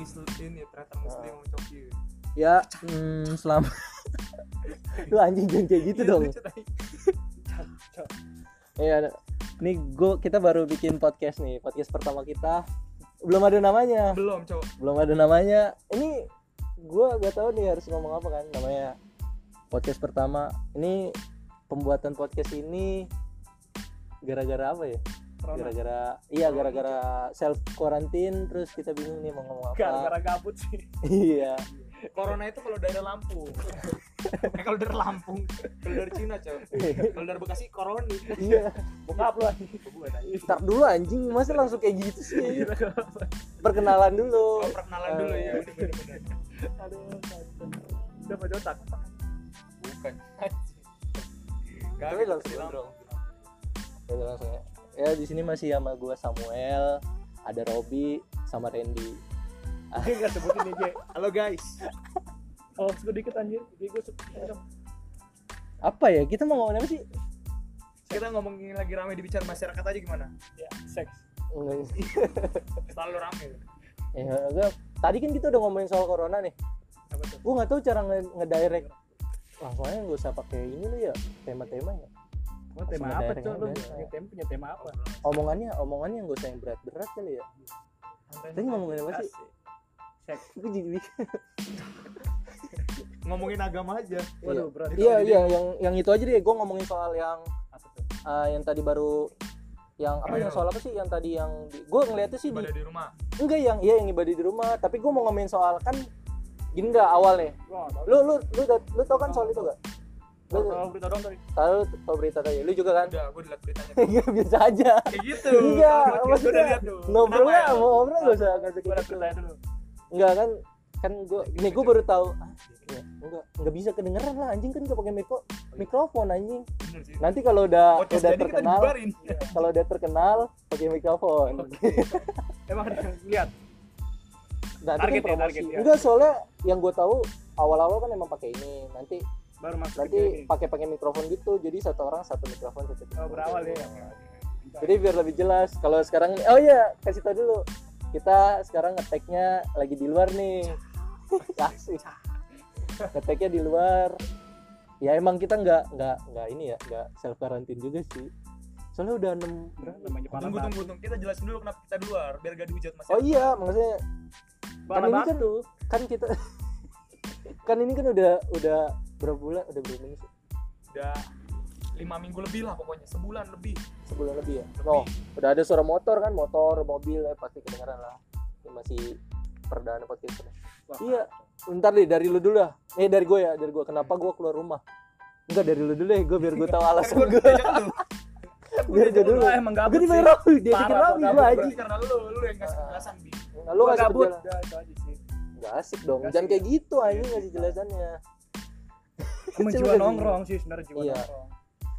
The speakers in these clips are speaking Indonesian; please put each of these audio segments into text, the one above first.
Islam ini ternyata muslim mau coki ya hmm, selama lu anjing jangan kayak gitu dong. Iya, nih gue kita baru bikin podcast nih, podcast pertama kita. Belum ada namanya, belum cowok. Belum ada namanya. Ini gue gak tahu nih harus ngomong apa kan namanya podcast pertama. Ini pembuatan podcast ini gara-gara apa ya? Gara-gara iya gara-gara self quarantine terus kita bingung nih mau ngomong apa. gara-gara gabut sih iya. corona itu kalau dari Lampung eh, kalau dari Lampung kalau dari Cina cowok kalau dari Bekasi koroni Iya. bokap lu. Ntar dulu anjing, masa langsung kayak gitu sih? Perkenalan dulu. Oh, perkenalan dulu ya bener bener aduh udah pada otak bukan anjing. Gak Tapi langsung. Ya udah langsung ya. Ya di sini masih sama gua Samuel, ada Robi sama Randy. gue gak sebutin J. Halo guys. Oh gue dikit anjir. Jadi gue sebutin Apa ya? Kita mau ngomongin apa sih? kita ngomongin lagi rame di bicara masyarakat aja gimana? Ya seks. Enggak. selalu rame. Ya, gua- tadi kan kita udah ngomongin soal corona nih. apa tuh? Gua nggak tahu cara nge- ngedirect. Langsung aja nggak usah pakai ini lu ya tema-tema Oh, tema apa tuh lu punya tema punya tema apa? Omongannya omongannya nggak usah yang berat-berat kali ya. Tadi ngomongin apa sih? seks. Gua jadi ngomongin agama aja. Waduh berat iya iya yang yang itu aja deh. Gue ngomongin soal yang ah, yang tadi baru yang apa yang soal apa sih? Yang tadi yang gue ngeliatnya sih di ibadah di rumah. Enggak yang iya yang ibadah di rumah. Tapi gue mau ngomongin soal kan gini nggak awal nih gua nggak tahu. Lu lu lu lu tau kan soal itu gak lu tahu berita dong tadi. Tahu tahu berita tadi. Lu juga kan? Udah gue dilihat beritanya. Iya biasa aja. Kayak gitu. Enggak, gua maksudnya udah lihat tuh. ngobrolnya Kenapa ya? mau ngobrol gak usah kayak ada gitu. dulu. Enggak kan? Kan gue nih gue baru tahu. Ah, iya, enggak enggak bisa kedengeran lah. Anjing kan gak pakai mikro mikrofon anjing. Bener sih. Nanti kalau udah podcast udah kita terkenal dibubarin kalau udah terkenal pakai mikrofon. Emang lihat? Target kan ya, promosi. target ya. enggak soalnya yang gue tahu awal-awal kan emang pakai ini. Nanti baru masuk nanti pakai pakai mikrofon gitu jadi satu orang satu mikrofon satu oh mikrofon. berawal ya. Jadi biar lebih jelas kalau sekarang oh iya kasih tau dulu. Kita sekarang ngeteknya lagi di luar nih. Kasih ngeteknya di luar. Ya emang kita nggak nggak nggak ini ya nggak self quarantine juga sih. Soalnya udah enam parah tunggu tunggu tunggu kita jelasin dulu kenapa kita di luar biar gak dihujat masyarakat oh iya maksudnya kan ini kan kan kita kan ini kan udah udah berapa bulan? Udah berapa minggu sih? Udah lima minggu lebih lah pokoknya. Sebulan lebih. Sebulan lebih ya? Lebih. Oh udah ada suara motor kan? Motor mobil ya pasti kedengaran lah. Ini masih perdana podcast iya. ntar deh dari lu dulu dah eh dari gue ya dari gue kenapa gue keluar rumah? Enggak dari lu dulu deh. Gue biar gue tahu alasan gue biar gue dulu Lu emang gabut gue dibayar rapi dia bikin rapi gue aja. karena lu lu yang kasih penjelasan bi. Nah, lu ngasih gabut. penjelasan. Aja nggak asik dong. Jangan kayak gitu aja ngasih jelasannya emang jiwa nongkrong sih sebenarnya jiwa Iya. nongkrong.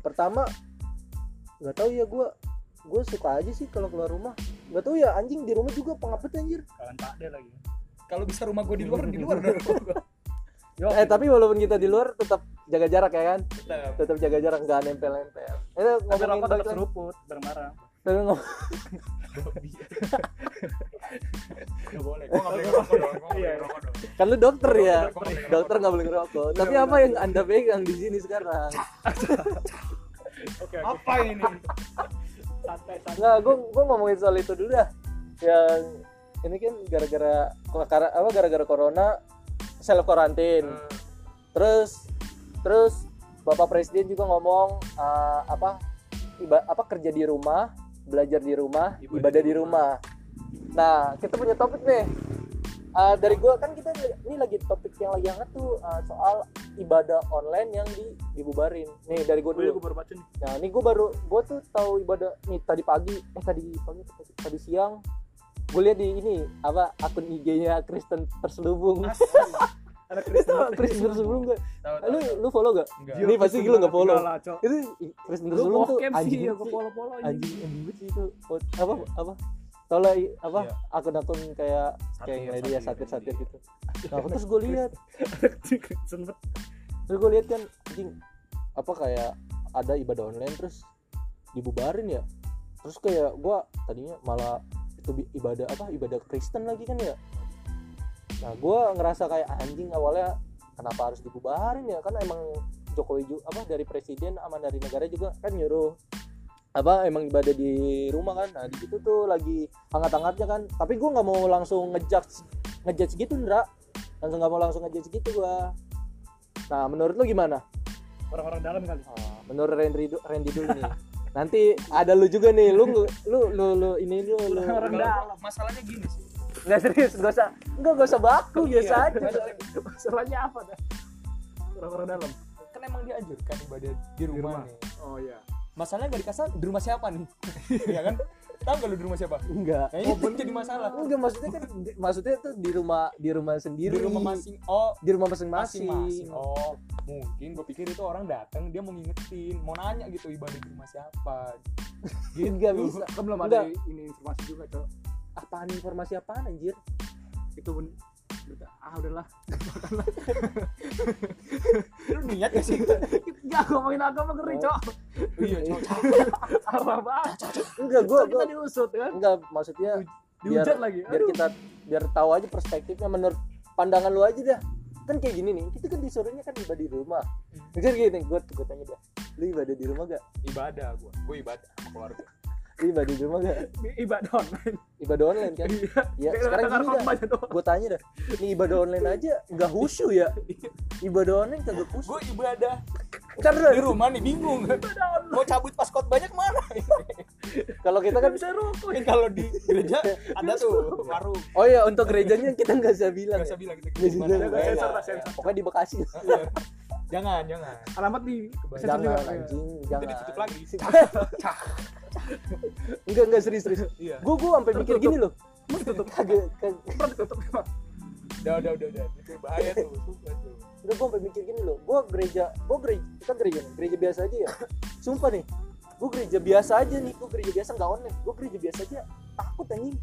Pertama nggak tahu ya gue gue suka aja sih kalau keluar rumah. Nggak tahu ya anjing di rumah juga pengapet anjir. Kalian tak ada lagi. Kalau bisa rumah gue di luar di luar dong. Yo, eh tapi walaupun kita di luar tetap jaga jarak ya kan? Tetap. tetap jaga jarak nggak nempel nempel itu tapi ngomongin rokok tetap seruput bareng-bareng Tapi ngom- Nggak boleh gue nggak boleh ngerokok dong gue nggak boleh Iya. ngerokok dong kan lu dokter ya. Dokter, nggak boleh ngerokok. Tapi apa yang anda pegang di sini sekarang? Apa ini? Santai santai nggak gue gue ngomongin soal itu dulu dah. Yang ini kan gara-gara gara- apa gara-gara corona self quarantine. Eh, terus terus bapak presiden juga ngomong eh, apa iba, apa kerja di rumah belajar di rumah Ibadah ibadah, di rumah. nah kita punya topik nih. Eh, dari gua kan kita ini lagi topik yang lagi hangat tuh eh, soal ibadah online yang di dibubarin. Nih dari gua gue dulu. gue baru baca nih. Nah ini gua baru gua tuh tahu ibadah nih tadi pagi eh tadi pagi tadi, tadi siang. Gue lihat di ini apa akun IG-nya Kristen terselubung ada Kristen Kristen terselubung gak? tahu tahu lu lu follow gak? enggak Ini pasti lu nggak follow. Enggak lah, Cok. itu Kristen Lu terselubung tuh anjing ya banget gue sih. follow-follow anjing. anjing sih itu apa apa i- apa Iya. akun-akun kayak Satir, kayak yang dia satir, satir satir iya. gitu nah terus gue lihat terus gue lihat kan anjing apa kayak ada ibadah online terus dibubarin ya terus kayak gue tadinya malah itu ibadah apa ibadah Kristen lagi kan ya nah gue ngerasa kayak anjing awalnya kenapa harus dibubarin ya? Kan emang Jokowi juga apa dari presiden sama dari negara juga kan nyuruh apa emang ibadah di rumah kan. Nah di situ tuh lagi hangat-hangatnya kan. Tapi gue nggak mau langsung ngejudge ngejudge gitu Ndra. Langsung nggak mau langsung ngejudge gitu gue nah menurut lu gimana? Orang-orang dalam kali. Ah, menurut Randy, Randy dulu nih nanti ada lu juga nih lu lu lu, lu ini lu lu. Orang dalam. masalahnya gini sih. Nggak serius gak usah. Nggak gak usah baku biasa aja. Masalahnya- masalahnya apa dah? Orang-orang dalam. Kan emang dianjurkan ibadah di rumah, rumah. nih. Oh iya. Masalahnya gak dikasih di rumah siapa nih? Ya kan tahu gak lu di rumah siapa? Enggak. Nah ini pun jadi masalah. Enggak maksudnya kan di- maksudnya tuh di rumah di rumah sendiri. Di rumah masing oh. Di rumah masing-masing. Oh mungkin. Gue pikir itu orang datang dia mau ngingetin. Mau nanya gitu ibadah di rumah siapa? Gitu. nggak bisa. Kan belum ada Enggak. ini informasi juga cok. Apaan informasi apaan anjir? Itu berita ah udahlah. Lu niat gak sih? Nggak ngomongin agama ngeri cok. Iya cocok apa banget. Enggak gua gua. kita diusut kan? Enggak maksudnya biar dihujat lagi. biar kita biar tahu aja perspektifnya menurut pandangan lu aja dah. Kan kayak gini nih kita kan disuruhnya kan ibadah di rumah. Kan gini gue gue tanya dah lu ibadah di rumah gak? Ibadah gue gue ibadah sama keluarga ibadah di rumah gak ibadah online. Ibadah online kan? Iya. Ya sekarang gini dah. gue tanya dah. Ini ibadah online aja nggak khusyuk ya? Ibadah online kagak khusyuk. Gue ibadah kan di rumah nih bingung. Mau cabut pas banyak mana kalau kita kan bisa rokok Ini kalau di gereja ada tuh warung. Oh ya untuk gerejanya kita nggak bisa bilang nggak ya. usah bilang kita Nggak bisa. Iya, Sensor lah, iya. sensor. pokoknya di Bekasi. Iya. jangan jangan. Alamat di jangan iya. anjing. Itu jangan. ditutup lagi enggak enggak serius serius. Iya. Gue gue sampai mikir gini loh. Kagak kagak Pernah ditutup emang. udah udah udah udah. Itu bahaya tuh Enggak, gue sampai mikir gini loh. Gue gereja gue gereja kita gereja nih gereja biasa aja ya. Sumpah nih gue gereja biasa aja nih. Gue gereja biasa nggak online. Gue gereja biasa aja. Takut anjing.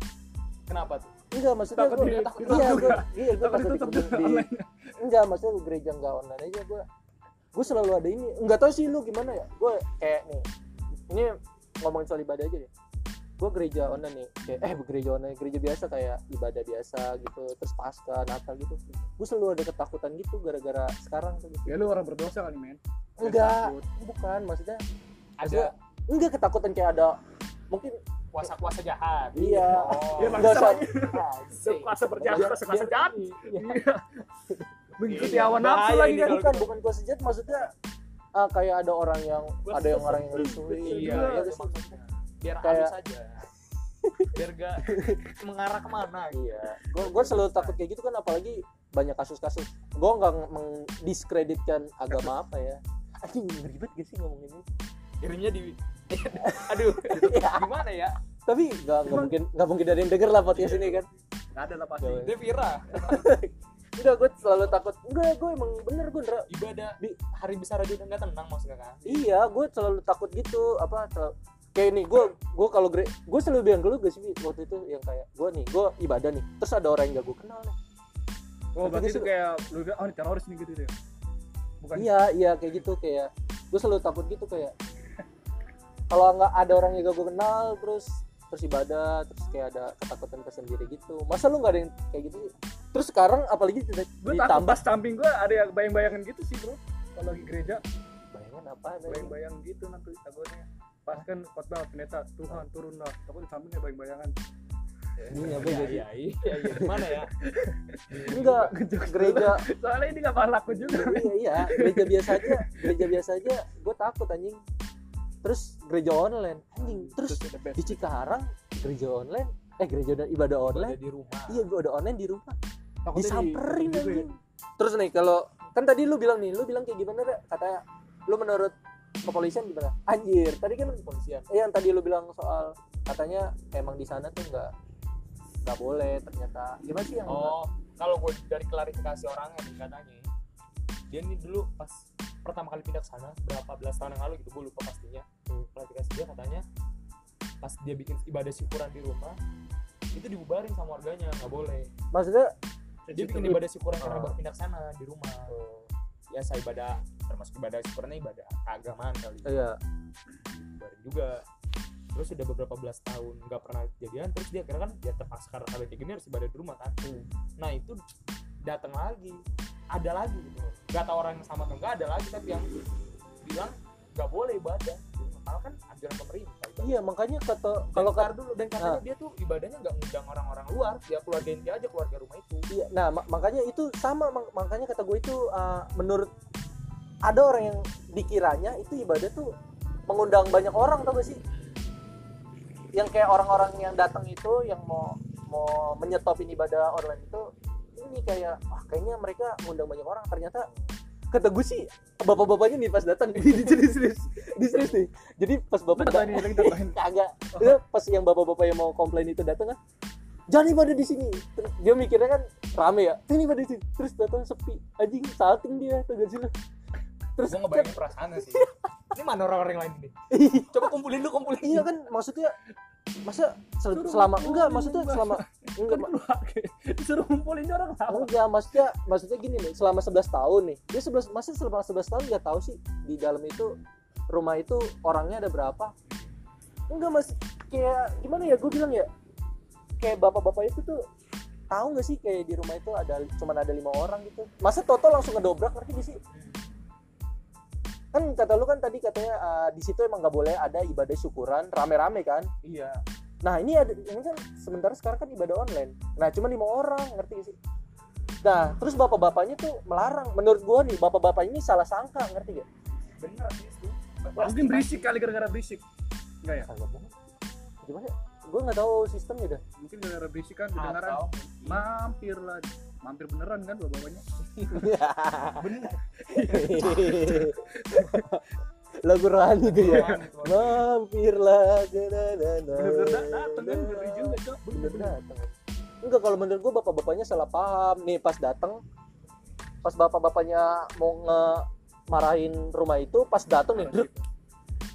Kenapa tuh? Enggak maksudnya Takut gue takut iya gue iya gue Takut di, enggak maksudnya gue gereja nggak online aja gue gue selalu ada ini. Enggak tahu sih lu gimana ya. Gue kayak nih ini ngomongin soal ibadah aja deh gue gereja online nih kayak eh gereja online gereja biasa kayak ibadah biasa gitu terus pasca natal gitu gue selalu ada ketakutan gitu gara-gara sekarang tuh gitu. ya lu orang berdosa kali men enggak bukan maksudnya ada enggak ketakutan kayak ada mungkin puasa puasa jahat iya oh Iya, enggak usah Kuasa berjahat, kuasa kuasa biar- jahat. iya. Iya. Mengikuti Iya, hawa nafsu lagi ini kan. bukan kuasa jahat maksudnya ah, kayak ada orang yang Gua ada yang orang yang ngerusuin iya Iya, gitu maksudnya biar Kayak- halus aja biar gak mengarah ke mana gitu Iya, gue gue selalu takut kayak gitu kan apalagi banyak kasus-kasus. Gue nggak mendiskreditkan agama apa ya. Anjing ribet gak sih ngomongin ini? kirimnya di aduh gimana ya Tapi nggak nggak mungkin nggak mungkin ada yang denger lah podcast ini kan. Enggak ada lah pasti. Nggak. Devira Enggak, gue selalu takut. Enggak, gue emang bener gue Ndra. ibadah di hari besar aja udah nggak tenang maksudnya kan Iya, gue selalu takut gitu. Apa selalu- kayak nih gue gue kalau gre gue selalu bilang ke lu gak sih waktu itu yang kayak gue nih gue ibadah nih terus ada orang yang gak gue kenal nih Oh, berarti Tapi itu gua- kayak lu bilang, oh ini teroris nih gitu ya. Bukan. iya iya kayak gitu kayak gue selalu takut gitu kayak kalau nggak ada orang yang gak gue kenal terus terus ibadah terus kayak ada ketakutan tersendiri gitu masa lu nggak ada yang kayak gitu sih? terus sekarang apalagi Gue pas samping gue ada yang bayang-bayangan gitu sih, Bro. Kalau lagi gereja, bayangan apa bayang-bayang gitu nanti takutnya. Pas kan khotbah pendeta, Tuhan turunlah. Takut di sampingnya bayang-bayangan. Ini apa iya jadi? iya iya iya gimana ya enggak gereja Soalnya ini gak bakal laku juga. iya iya gereja biasa aja gereja biasa aja gue takut anjing terus gereja online. Anjing terus di Cikarang gereja online eh gereja dan ibadah ada online. di rumah. Iya gue ada online di rumah. Takutnya di- disamperin juga ya. anjing. Terus nih kalau kan tadi lu bilang nih lu bilang kayak gimana Ra? katanya lu menurut kepolisian gimana? Anjir tadi kan kepolisian. Eh, yang tadi lu bilang soal katanya emang di sana tuh nggak nggak boleh ternyata. Gimana sih yang oh kalau gue dari klarifikasi orangnya nih katanya dia nih dulu pas pertama kali pindah ke sana berapa belas tahun yang lalu gitu gue lupa pastinya. Hmm. klarifikasi dia katanya pas dia bikin ibadah syukuran di rumah itu dibubarin sama warganya nggak boleh. Maksudnya dia bikin ibadah syukuran karena Ah. baru pindah ke sana di rumah. Ya saya ibadah termasuk ibadah syukurannya ibadah keagamaan kali. Iya. Dibubarin juga. Terus udah beberapa belas tahun nggak pernah kejadian terus dia kira kan ya terpaksa karena kayak gini harus ibadah di rumah kan. Hmm. nah itu datang lagi ada lagi gitu nggak tahu orang yang sama atau enggak ada lagi tapi yang bilang nggak boleh ibadah malah kan anjuran pemerintah ibadah. iya makanya kata kalau kelar dulu dan katanya Ah. dia tuh ibadahnya nggak ngundang orang-orang luar ya keluarga inti aja keluarga rumah itu Iya, nah mak- makanya itu sama mak- makanya kata gue itu uh, menurut ada orang yang dikiranya itu ibadah tuh mengundang banyak orang tau gak sih? Yang kayak orang-orang yang datang itu yang mau mau menyetopin ibadah online itu ini kayak wah kayaknya mereka mengundang banyak orang. Ternyata kata gue sih bapak-bapaknya nih pas datang. Di serius serius di serius nih. Jadi pas bapak Data ini lagi datain. kagak. Itu pas yang bapak-bapak yang mau komplain itu datang kan jangan ibadah di sini. Terus dia mikirnya kan rame ya ini ibadah di sini. Terus datang sepi anjing salting dia tuh sih. Terus gue ngebayangin perasaan sih. Ini mana orang-orang lain ini? Coba kumpulin lu kumpulin. Iya kan maksudnya masa sel- Suruh selama enggak maksudnya Bang. selama enggak disuruh ngumpulin orang tahu enggak maksudnya maksudnya gini nih selama 11 tahun nih. Dia 11 masa selama 11 tahun nggak tahu sih di dalam itu rumah itu orangnya ada berapa? Enggak mas kayak gimana ya gue bilang ya kayak bapak-bapak itu tuh tahu nggak sih kayak di rumah itu ada cuman ada lima orang gitu? Masa Toto langsung ngedobrak ngerti gak sih kan kata lu kan tadi katanya uh, di situ emang nggak boleh ada ibadah syukuran rame-rame kan iya Nah ini ada ini kan sementara sekarang kan ibadah online. Nah cuma lima orang ngerti gak sih? Nah terus bapak-bapaknya tuh melarang. Menurut gua nih bapak-bapak ini salah sangka ngerti gak? bener sih itu mungkin berisik kali gara-gara berisik enggak ya. Gimana? ya? Gua nggak tahu sistemnya dah. mungkin gara-gara berisik kan kedengaran atau mampir beneran kan bapak-bapaknya bener. Lagu rohani gitu ya. Mampirlah bener-bener da- dateng kan ngeri juga cok Bener datang. Enggak kalau menurut gua bapak-bapaknya salah paham. Nih pas datang pas bapak-bapaknya mau nge marahin rumah itu pas datang nih "Druk,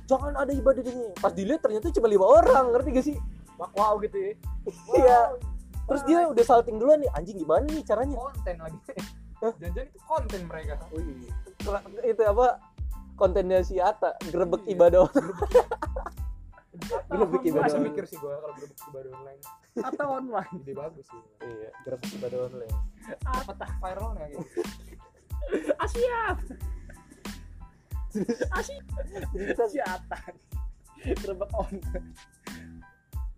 jangan ada ibadah di sini. Pas dilihat ternyata cuma lima orang ngerti gak sih? Wow, wow gitu ya. Iya terus dia udah salting duluan nih. Anjing gimana nih caranya? Konten lagi. Jangan-jangan itu konten mereka. Oh iya itu apa? Kontennya si Ata gerebek ibadah Gerebek ibadah. Masih online. mikir sih gua kalau gerebek ibadah online. Atau online. Ide bagus sih. Iya gerebek ibadah online. Apa tak viralnya gitu? Asia Jadi kita siatan gerbek on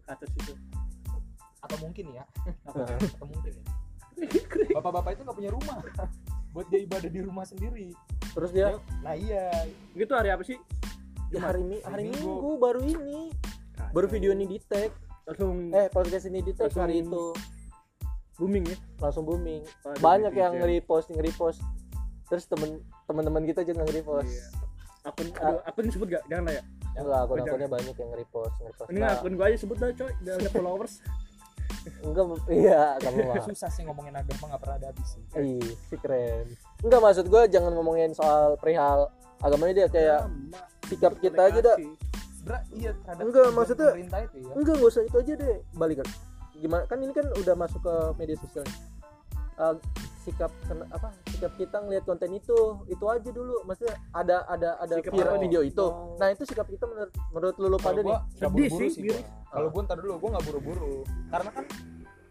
atas itu atau mungkin ya. Atau mungkin ya. Bapak-bapak itu nggak punya rumah. Buat dia ibadah di rumah sendiri. Terus dia? Nah iya. Gitu hari apa sih? Ya, hari ini hari Hari Minggu. minggu baru ini. Baru video ini di tag langsung eh podcast ini di tag Langsung- hari itu. booming ya? Langsung booming. Waduh, banyak yang nge-repost nge-repost. Terus temen teman-teman kita juga nge-repost. Iya. akun aduh, akun disebut gak jangan lah ya. Enggak akun jangan. akunnya banyak yang nge-repost nge-repost. Ini Nah, akun gua aja sebut dah coy. Udah ada followers enggak iya kamu mah susah sih ngomongin agama nggak pernah ada habis sih. Ih, si keren. Enggak maksud gue jangan ngomongin soal perihal agamanya dia kayak sikap kita aja dah iya Enggak, maksudnya- itu ya. enggak nggak usah itu aja deh balik kan gimana? Kan ini kan udah masuk ke media sosial Eh, sikap apa sikap kita ngelihat konten itu itu aja dulu. Maksudnya ada ada ada Sikap viral video itu. Oh. nah itu sikap kita menurut menurut lu lu pada kalau nih? Sedih buru-buru sih, sih gua. kalau gua ntar dulu gua nggak buru-buru. Karena kan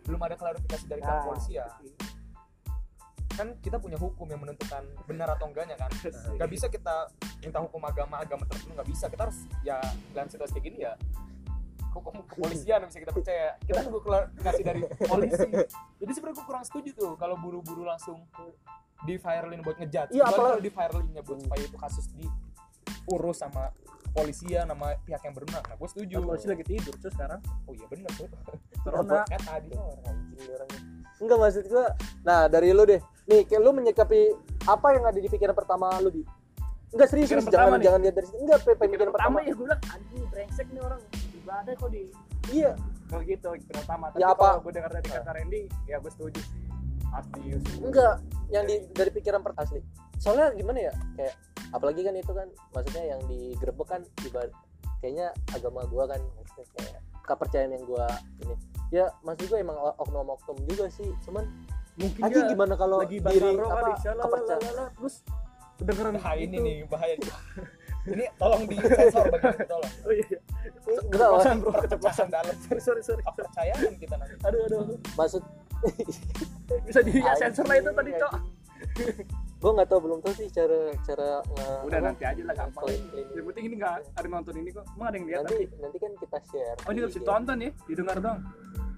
belum ada klarifikasi dari pihak Ah. kepolisian. kan kita punya hukum yang menentukan benar atau enggaknya kan. Nggak bisa kita minta hukum agama agama tertentu nggak bisa. Kita harus ya dalam situasi kayak gini ya hukum kepolisian yang bisa kita percaya. Kita nunggu klarifikasi dari polisi. Jadi sebenarnya gue kurang setuju tuh kalau buru-buru langsung di viralin buat ngejudge. Iya, apalagi- kalau di viralinnya buat supaya itu kasus diurus sama kepolisian sama pihak yang berwenang. Nah gue setuju. Kan polisi lagi tidur tuh sekarang? Oh iya bener tuh corona kayak tadi. Orang orangnya. enggak maksud gua nah dari lu deh. Nih kayak lu menyikapi apa yang ada di pikiran pertama lu di enggak serius, Pikiran jangan nih. jangan lihat dari situ. Enggak pikiran pemikiran pertama pertama. ya gue bilang anjing brengsek nih orang ibadah kok di iya. Kalau gitu pikiran pertama. Tapi Ya, apa? kalau gue dengar dari kata Randy ya gue setuju. Sih pasti. Enggak yang di dari pikiran per asli soalnya gimana ya kayak apalagi kan itu kan maksudnya yang digerebek kan ibarat kayaknya agama gua kan maksudnya kayak kepercayaan yang gua ini. Ya maksud gua emang oknum oknum juga sih cuman mungkin aja gimana kalau lagi diri apa kepercayaan? terus kedengeran nah ini gitu. nih bahaya. ini tolong di sensor itu, tolong. Oh iya. Enggak keceplosan bro. Keceplosan dalam. Sorry sorry sorry. Kepercayaan kita nanti? Aduh aduh maksud bisa di ya, sensor lah itu tadi cok. Gue nggak tahu belum tahu sih cara cara nge- udah apa, nanti aja lah gampang. Yang penting ini nggak ada yang nonton ini kok. Emang ada yang lihat nanti nanti nanti kan kita share. Oh ini nggak bisa Iya. ditonton ya? Didengar dong.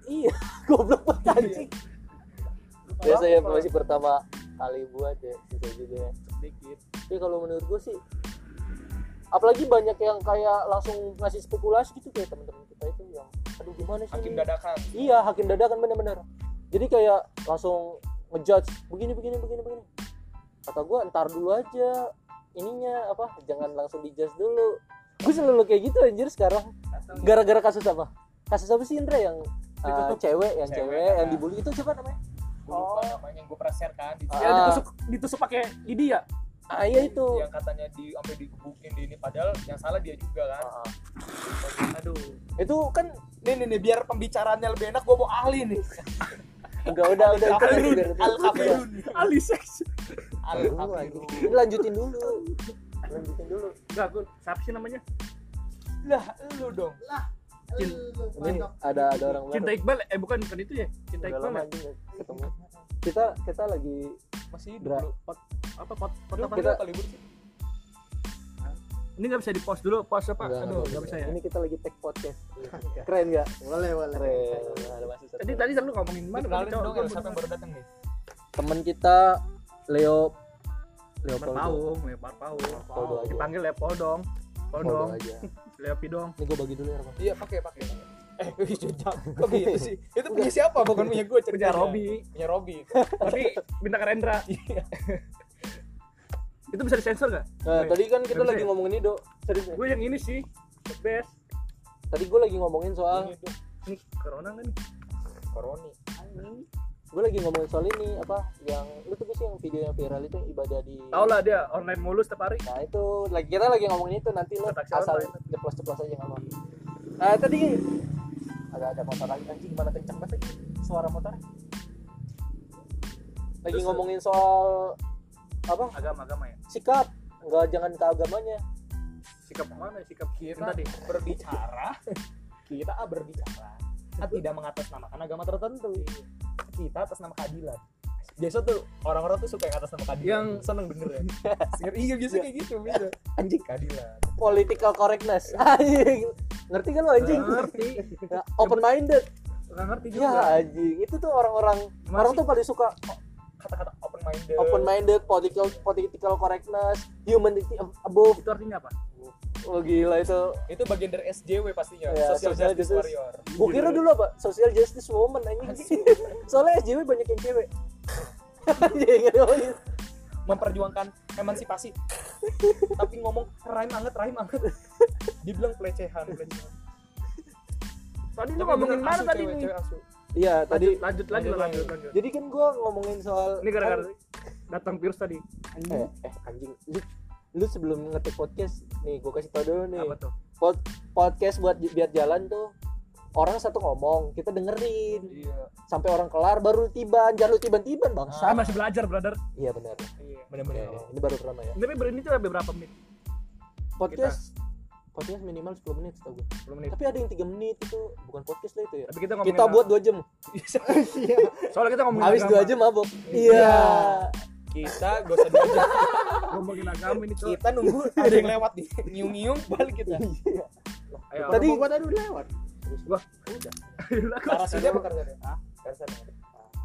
Iya goblok banget anjing. Biasa ya masih pertama kali buat ya bisa juga. Ya sedikit. Tapi kalau menurut gue sih apalagi banyak yang kayak langsung ngasih spekulasi gitu kayak teman-teman kita itu yang aduh gimana sih hakim ini? dadakan. Iya hakim dadakan bener-bener. Jadi kayak langsung ngejudge begini begini begini begini. Kata gue entar dulu aja ininya apa jangan langsung dijudge dulu. Gue selalu kayak gitu anjir sekarang. Gara-gara kasus apa? Kasus apa sih Indra yang uh, cewek yang Cewek, cewek yang ah. dibully itu siapa namanya? Gue lupa namanya yang gue pernah share kan di Ah. ya ditusuk ditusuk pakai lidi ya ah iya itu. yang katanya di sampai digebukin di ini padahal yang salah dia juga kan. Ah, ah. aduh. Itu kan nih nih nih biar pembicaraannya lebih enak gue mau ahli nih. Enggak udah udah itu Kafirun, biar itu- al kafirun ali seks. Al Aduh, kafirun anjing. Ini lanjutin dulu. Lanjutin dulu. Enggak aku siapa sih namanya? Lah lu dong. Ini ada ada orang baru. Cinta Iqbal eh bukan bukan itu ya? Cinta Iqbal ya? ketemu. Kita kita lagi masih Dra- hidup lu? Pot apa pot pot apa kita- libur sih? Ini nggak bisa di post dulu post apa? Enggak, aduh nggak bisa ya? Ini kita lagi take podcast. Keren nggak? Boleh boleh. Keren. Ada masih tadi tadi lu ngomongin mana? Kenalin Cok? dong Gua ya siapa yang baru datang nih? Teman kita Leo Leo Paung, Leopard Paung. Dipanggil Leopard dong. Poldo Poldong, aja. Leopi dong. ini gue bagi dulu ya iya pakai pakai eh wih jejak kok gitu sih itu punya siapa bukan punya gue Punya Robi, punya Robi tapi bintang Rendra. Iya. Itu bisa disensor gak? nah, tadi kan kita Nggak lagi bisa ya? ngomongin itu serius nih. Gue yang ini sih, the best. tadi gue lagi ngomongin soal Ini Ini corona kan nih? koroni gue lagi ngomongin soal ini apa yang lu tuh sih yang video yang viral itu yang ibadah di Tau lah dia online mulu setiap hari. nah itu lagi kita lagi ngomongin itu nanti lu asal online. ceplos-ceplos aja nggak mau nah tadi ada ada motor lagi anjing gimana kencang banget suara motor. Lagi Terus, ngomongin soal apa? Agama-agama ya. sikap. Nggak jangan ke agamanya. Sikap mana? Sikap kita kita deh. berbicara. Kita berbicara. Kan tidak mengatasnamakan agama tertentu. Kita atas nama keadilan. Biasa tuh orang-orang tuh suka yang atas nama keadilan. Yang- seneng denger ya? Iya biasa kayak gitu bisa anjing. Keadilan. Political correctness. Anjing ngerti kan lo anjing? Ngerti. open minded Gak ngerti ya juga. anjing. Itu tuh orang-orang Masih- orang tuh paling suka kata-kata open minded open minded political political correctness humanity above. Itu artinya apa? oh gila itu. Itu bagian dari SJW pastinya Ya, social, social justice, justice. warrior. Gue kira dulu apa? Social justice woman anjing. Soalnya SJW banyak yang cewek. Anjing ngomongin. Memperjuangkan emansipasi tapi ngomong rahim anget rahim anget dibilang pelecehan pelecehan Tadi lu ngomongin mana tadi cewek, nih? cewek asu. iya tadi Lanjut, lanjut lagi lanjut, lanjut, lanjut. jadi kan gue ngomongin soal Ini gara-gara datang virus tadi. eh, eh anjing lu, lu sebelum ngetik podcast nih gue kasih tau dulu nih Apa tuh? Pod- podcast buat biar jalan tuh orang satu ngomong kita dengerin. Iya. Sampai orang kelar baru tiban jangan lu tiban-tiban bang. Saya masih belajar, brother. iya benar. Iya benar-benar. Oke, ini baru pertama ya. Tapi ini tuh berapa menit? podcast podcast minimal 10 menit setahu gue 10 menit. tapi ada yang 3 menit itu bukan podcast lah itu ya. Tapi kita ngomongin kita buat 2 jam. Soalnya kita ngomongin habis. 2 jam mabok. Iya. Kita gak usah diajak Ngomongin agama ini, kita nunggu ada yang lewat nih. Nyium-nyium balik kita. Ayo. Tadi- gua tadi udah lewat Wah. udah. Karasnya apa karasnya karasnya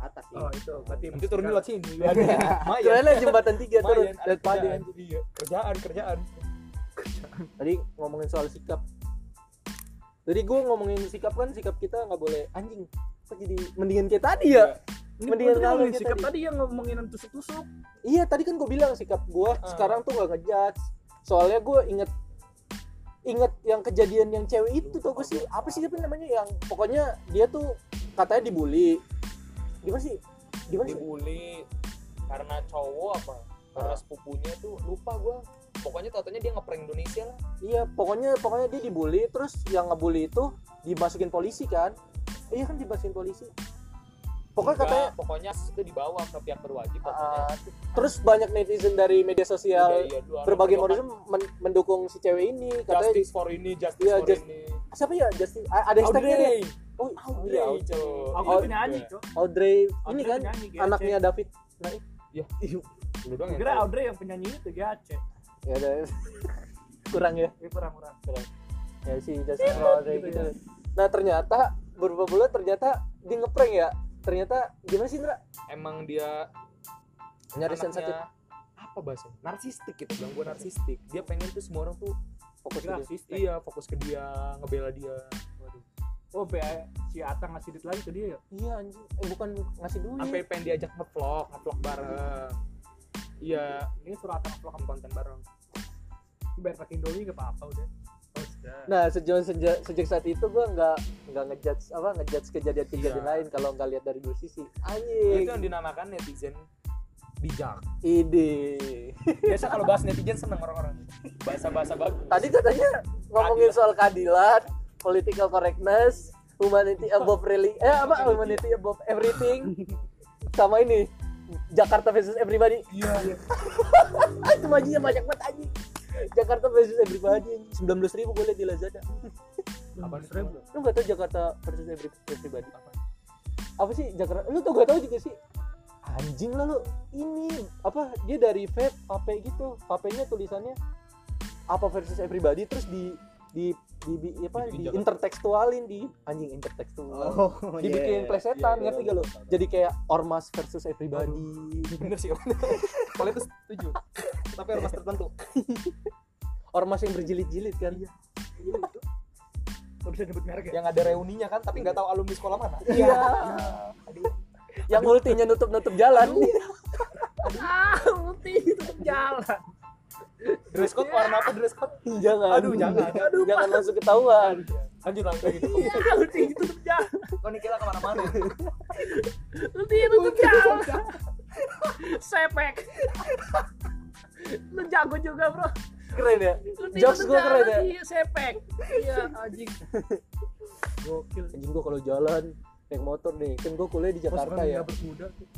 atas. Oh, itu berarti nanti turun lewat sini. Iya. Soalnya jembatan 3 turun lumayan ada lihat pade kerjaan iya kerjaan. Tadi ngomongin soal sikap. Tadi gue ngomongin sikap kan sikap kita nggak boleh anjing kok jadi mendingan kayak tadi ya? Ini Mendingan gua kita sikap tadi. tadi yang ngomongin tusuk-tusuk. iya tadi kan gue bilang sikap gue Ah. sekarang tuh nggak ngejudge. Soalnya gue inget inget yang kejadian yang cewek itu tuh gue sih. Apa sih apa namanya yang pokoknya dia tuh katanya dibully. Gimana sih? Gimana sih? Dibully karena cowok apa? Karena Ah. sepupunya tuh lupa gua. Pokoknya tatanya dia ngeprank Indonesia lah. Iya pokoknya pokoknya dia dibully terus yang ngebully itu dimasukin polisi kan? Iya kan dimasukin polisi pokoknya Enggak, katanya pokoknya itu dibawa ke pihak berwajib pokoknya Ah, terus banyak netizen dari media sosial iya, dua orang berbagai berdoa, modus men- mendukung si cewek ini katanya justice for ini justice Iya, for just- ini. siapa ya? Justin A- ada Audrey. hashtagnya deh. oh, oh iya Audrey, Oh, penyanyi, Cok. Audrey. Ini Audrey kan penyanyi, GAC. anaknya David. Naik Lu doang yang Kira. Audrey yang penyanyi itu GAC. ya ada kurang ya. Ini kurang-kurang. ya si Justin Audrey gitu gitu ya. nah ternyata beberapa bulan ternyata dia ngeprank ya ternyata gimana sih Indra? Emang dia nyari sensitif. apa bahasanya? Narsistik gitu bilang gue narsistik. Dia pengen tuh semua orang tuh fokus ke dia. Iya fokus ke dia ngebela dia. Waduh. Oh, be si Ata ngasih duit lagi ke dia ya? iya anjing. Eh, bukan ngasih duit. Sampai pengen diajak ngevlog ngevlog bareng. Iya. Ini suruh Ata vlog vlog konten bareng. Biar pakai Indomie gak apa-apa udah. Nah sejak sejak, sejak saat itu gue nggak nggak ngejudge apa ngejudge kejadian-kejadian Iya. lain kalau nggak lihat dari dua sisi. Anjing. itu yang dinamakan netizen bijak Ide. biasa kalau bahas netizen seneng orang-orang bahasa-bahasa bagus Tadi katanya ngomongin soal keadilan, political correctness, humanity above really eh apa humanity above everything, sama ini Jakarta versus everybody. iya Itu majinya banyak banget anjing. Jakarta versus everybody sembilan belas ribu gue liat di Lazada. apa ribu. Lu nggak tahu Jakarta versus every- everybody? Apa sih Jakarta? Lu tuh gak tahu juga sih? Anjing lah lu. Ini apa? Dia dari vape, vape gitu. Vape-nya tulisannya apa versus everybody terus di di di, di- apa Dibikin di intertekstualin di anjing intertekstual Oh, dibikin plesetan ngerti gak lo jadi kayak ormas versus everybody bener sih kalau itu setuju tapi harus tertentu. Ormas yang berjilid-jilid kan? Iya. Gak bisa nyebut merek ya? yang ada reuninya kan tapi nggak tahu alumni sekolah mana. Iya. Yang ultinya nutup-nutup jalan. Ah, ulti itu jalan. dress code warna apa dress code? Jangan. Aduh, jangan. aduh jangan langsung ketahuan. Lanjut lanjut gitu. Ah, ulti itu jalan. kok nih kita ke mana-mana? Ulti itu jalan. Sepek. Lu jago juga, Bro. keren ya jokes gue keren ya Iya, sepek. Iya, anjing. Gokil. anjing gue kalau jalan naik motor nih kan gue kuliah di Jakarta ya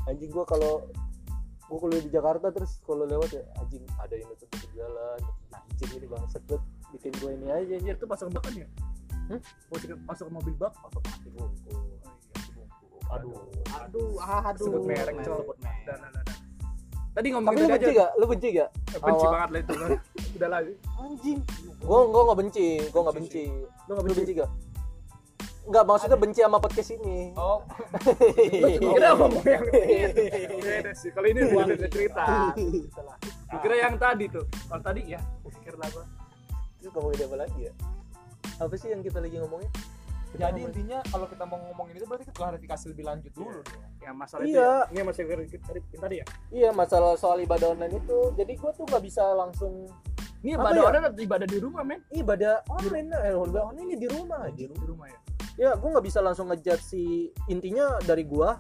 anjing gue kalau gue kuliah di Jakarta terus kalau lewat ya anjing ada yang nutup nutup jalan anjing ini bangsat banget bikin gue ini aja anjir Anjir, itu pasukan bak kan ya? Hmm? Pasukan mobil bak. masuk mati bungku aduh Aduh, aduh. Sebut merek. Sebut merek. Tadi tapi ngomongin lu tadi benci aja. gak lu benci gak Eh, Benci Awal- banget lah itu kan. Udah lah. anjing gue gue nggak benci gue nggak benci Lu gak lu benci? benci gak Enggak, maksudnya benci sama podcast ini. oh Kira ngomong yang ini. Sih. Kalau ini gua ada cerita. Kira yang tadi tuh. Kalau tadi ya, pikir lah gua. Terus ngomongin apa lagi ya? Apa sih yang kita lagi ngomongin? Jadi intinya kalau kita mau ngomongin itu berarti kita klarifikasi lebih lanjut dulu dong. Ya masalah itu Iya. ya. Ini masih tadi tadi ya. Iya, masalah soal ibadah online itu. Jadi gue tuh nggak bisa langsung Ini ibadah ya? online atau ibadah di rumah, men? ibadah online. Eh, ibadah online ini di rumah aja. Di rumah ya. Ya, gue nggak bisa langsung ngejudge si intinya dari gua.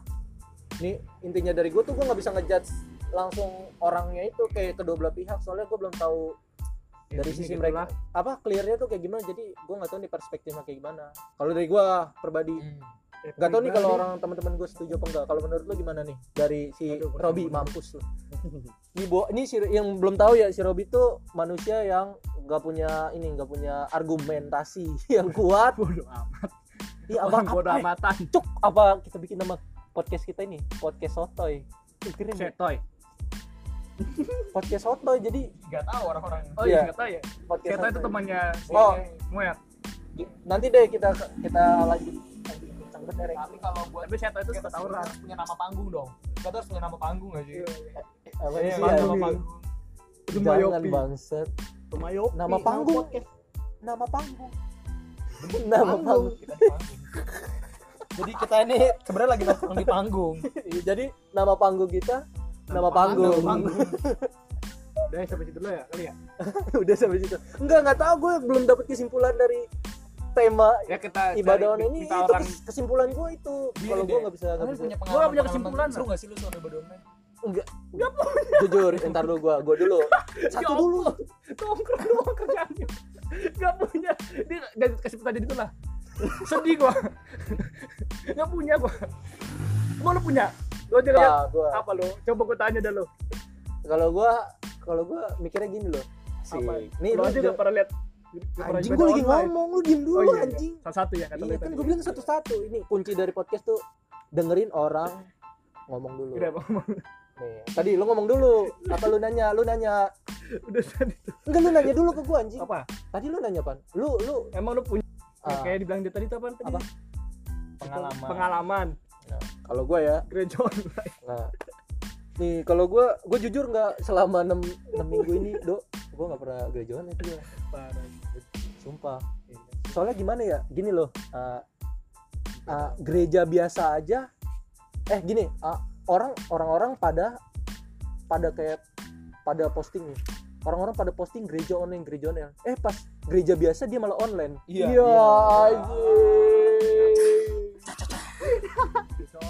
Nih, intinya dari gua tuh gue nggak bisa ngejudge langsung orangnya itu kayak kedua belah pihak. Soalnya gue belum tahu dari Intinya sisi gitu mereka lah. apa clearnya tuh kayak gimana. Jadi gue nggak tahu nih perspektifnya kayak gimana. Kalau dari gua pribadi, Ya, nggak tahu nih kalau orang teman-teman gue setuju apa enggak. Kalau menurut lu gimana nih dari si Aduh, Robi mampus lu. Ini bo ini si yang belum tahu ya si Robi tuh manusia yang nggak punya ini nggak punya argumentasi yang kuat. bodoh amat. Iya apa bodoh amatan. cuk apa kita bikin nama podcast kita ini podcast sotoy. Ih, Keren ya? Podcast sotoy jadi nggak tahu orang-orang Oh Iya. iya, enggak tahu ya. podcast Setoy itu temannya si Oh. Muet. nanti deh kita kita lanjut Derek. tapi kalau buat Tapi Setoy itu kita suka tawuran. punya nama panggung dong kita harus punya nama panggung nggak sih Apa Iya, sih, nama ya? panggung jangan Mayopi. nama panggung nama panggung nama panggung kita di panggung jadi kita ini sebenarnya lagi nongkrong di panggung Iya, jadi nama panggung kita nama panggung, panggung Udah sampai situ dulu ya kali ya. udah sampai situ enggak nggak tahu gue belum dapat kesimpulan dari tema Ya kita ibadah cari- online ini itu orang kes- kesimpulan gue itu Gini kalau gue deh. nggak bisa nggak bisa punya Gua pengalaman punya kesimpulan, seru nggak sih lu soal ibadah online enggak jujur entar dulu gue gue dulu satu Ya dulu nongkrong doang kerjaannya. Gak punya. Dia dan kasih tadi itu lah. Sedih gua. Gak punya gua. Gua lu punya. Lu aja Nah, gua apa lu? Coba gua tanya dah lu. kalau gue kalau gue mikirnya gini loh sih Apa? nih lu aja gak pernah lihat Anjing gue lagi ngomong, lu diem dulu Oh, iya, iya. anjing. Salah satu ya kata Iya kan gue bilang satu-satu. Ini kunci dari podcast tuh dengerin orang ngomong dulu. Udah, ngomong. Nih, tadi lu ngomong dulu. Apa lu nanya? Lu nanya. udah tadi tuh. Enggak lu nanya dulu ke gua anjing. Apa? Tadi lu nanya, Pan. Lu lu Emang lu punya ah, kayak dibilang dia tadi tuh apa tadi? Apa? pengalaman Pengalaman. Kalau gua ya. Gereja online. Nah. Nih, kalau gua gua jujur nggak selama 6, 6 minggu ini, Dok. Gua nggak pernah gerejaan itu. Parah. Sumpah. Soalnya gimana ya? Gini loh. uh, uh, gereja biasa aja eh gini, uh, orang orang-orang pada pada kayak pada posting nih. Orang-orang pada posting gereja online, gereja online. Eh pas gereja biasa dia malah online. Iya. Iya, Iya.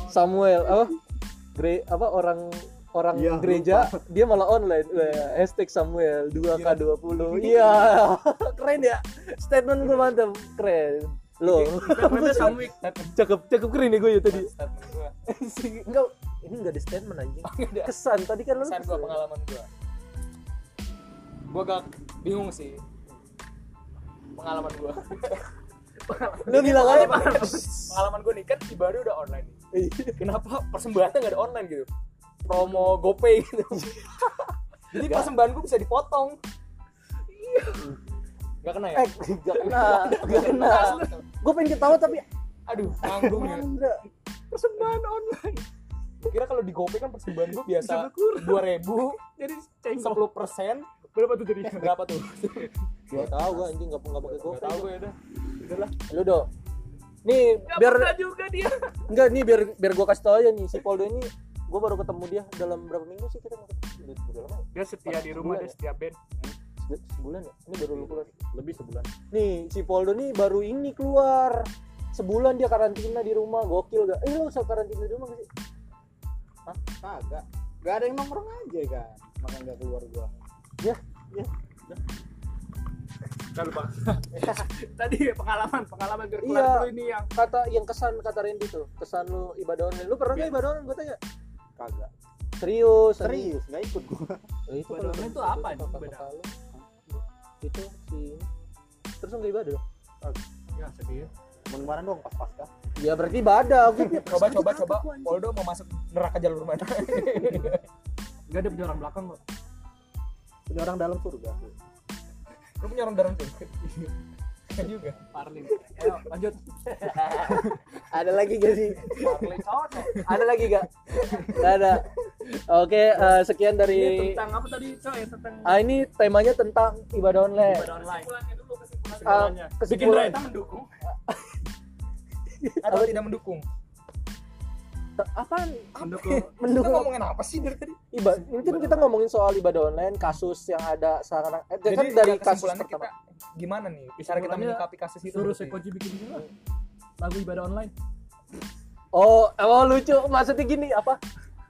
Samuel, apa? Gre apa orang orang Iya, gereja dia malah online. Wah, hashtag Samuel 2K20. Iya. Keren ya. Statement gue mantap. Keren. Samwik. cakep cakep keren nih gue ya tadi. Enggak, ini enggak ada statement anjing. Nggak ada. Kesan tadi kan lu kesan gua pengalaman gua gua agak bingung sih pengalaman gua Lu bilang aja pengalaman gua nih kan di baru udah online nih. Iya. kenapa persembahannya nggak ada online gitu promo gopay gitu jadi persembahan gua bisa dipotong nggak kena ya Eh, enggak kena, enggak kena. Gue pengen ketawa tapi aduh nanggung ya. Persembahan online. Kira kalau di gopay kan persembahan gua biasa dua ribu Jadi sepuluh persen Berapa tuh jadinya? berapa tuh Gua tahu gua anjing enggak enggak pakai nggak GoPay. tahu gue ya udah Udahlah. Lu do. Nih, Ya biar juga dia. enggak nih biar biar gua kasih tau aja nih si Poldo ini gua baru ketemu dia dalam berapa minggu sih kita nggak ketemu? Ya? Dia setia di rumah, dia setia band. Se- Sebulan ya? Ini baru lu keluar. lebih sebulan Nih, si Poldo nih baru ini keluar. Sebulan dia karantina di rumah, gokil gak? Eh lu usah karantina di rumah gak sih? kagak gak ada yang nongkrong aja kan makanya nggak keluar gua Kan lupa. Tadi pengalaman, pengalaman biar keluar Iya. dulu ini yang Kata yang kesan kata Randy tuh, kesan lu ibadah online. Lu pernah gak ibadah online? Gue tanya. kagak Serius, serius nggak ikut gua Eh, itu Ibadah online itu apa nih, kakak- ibadah? lu. Itu si terus lu nggak ibadah dong? ya sedih. kemarin dong pas pasca Ya berarti ibadah. Coba coba coba? Poldo mau masuk neraka jalur mana Enggak ada punya orang belakang kok. punya orang dalam surga lu punya orang dalam tuh Kan juga Parlin. Ayo lanjut. Ada lagi gak sih? Cocok Ada lagi gak? Gak ada. Oke, eh, sekian Ini dari tentang apa tadi, Coy? Tentang Ah ini temanya tentang ibadah online. ibadah online. dulu kesimpulan Ah, Bikin kesimpulan kita mendukung. atau tidak mendukung apaan? Mendukung. kita Mendukung ngomongin apa sih dari tadi ibadah. Ini kan kita ngomongin soal ibadah online, kasus yang ada sekarang. Eh, kan jadi dari ya, kasus pertama. kita gimana nih cara kita menyikapi kasus itu Suruh? Sekoji bikin juga lagu ibadah online. Oh, oh lucu. Maksudnya gini apa?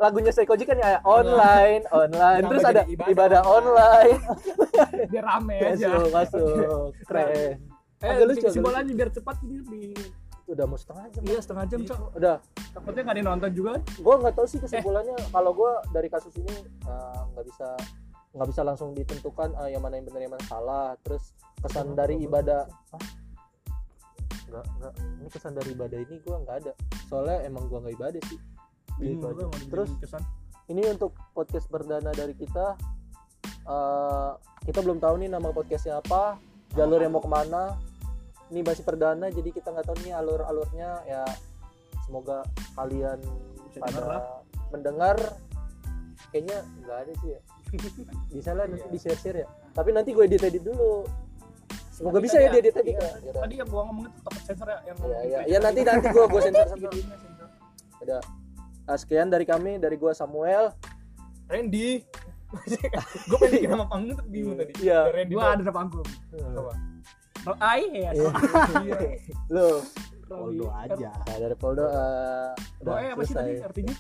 Lagunya Seikoji kan ya online, online. Terus ada ibadah, ibadah online. Biar rame aja. masuk, masuk. Keren. Eh, Agak lucu, agak kesimpulannya biar cepat ini Udah mau setengah jam. iya setengah jam, Cok. Udah. Takutnya nggak ada nonton juga. Gue nggak tahu sih kesimpulannya. Kalau gue dari kasus ini eh, nggak bisa nggak bisa langsung ditentukan eh, yang mana yang benar yang mana salah. Terus kesan dari ibadah. Nggak, nggak. Ini kesan dari ibadah ini gue nggak ada. Soalnya emang gue nggak ibadah sih. Gitu aja. Terus kesan. ini untuk podcast perdana dari kita eh kita belum tahu nih nama podcastnya apa jalur yang mau ke mana ini masih perdana jadi kita nggak tahu nih alur alurnya ya semoga kalian Bisa pada denger lah. mendengar. Kayaknya nggak ada sih ya. Bisa lah nanti di share share ya. Tapi nanti gue edit edit dulu. Semoga Nanti bisa ya tadi di edit edit iya, ya. Yaudah. Tadi yang gua ngomong itu takut sensor ya yang ya ya ya nanti nanti gue gue sensor sensor. Videonya sensor. ada. Nah, sekian dari kami dari gue Samuel. Randy. Gue pengen bikin nama panggung tapi bingung tadi. Iya. Doang. ada di panggung. Apa? Oh, ai ya. Iya. lo Poldo aja Nah, dari Poldo eh, udah Boe apa sih tadi artinya?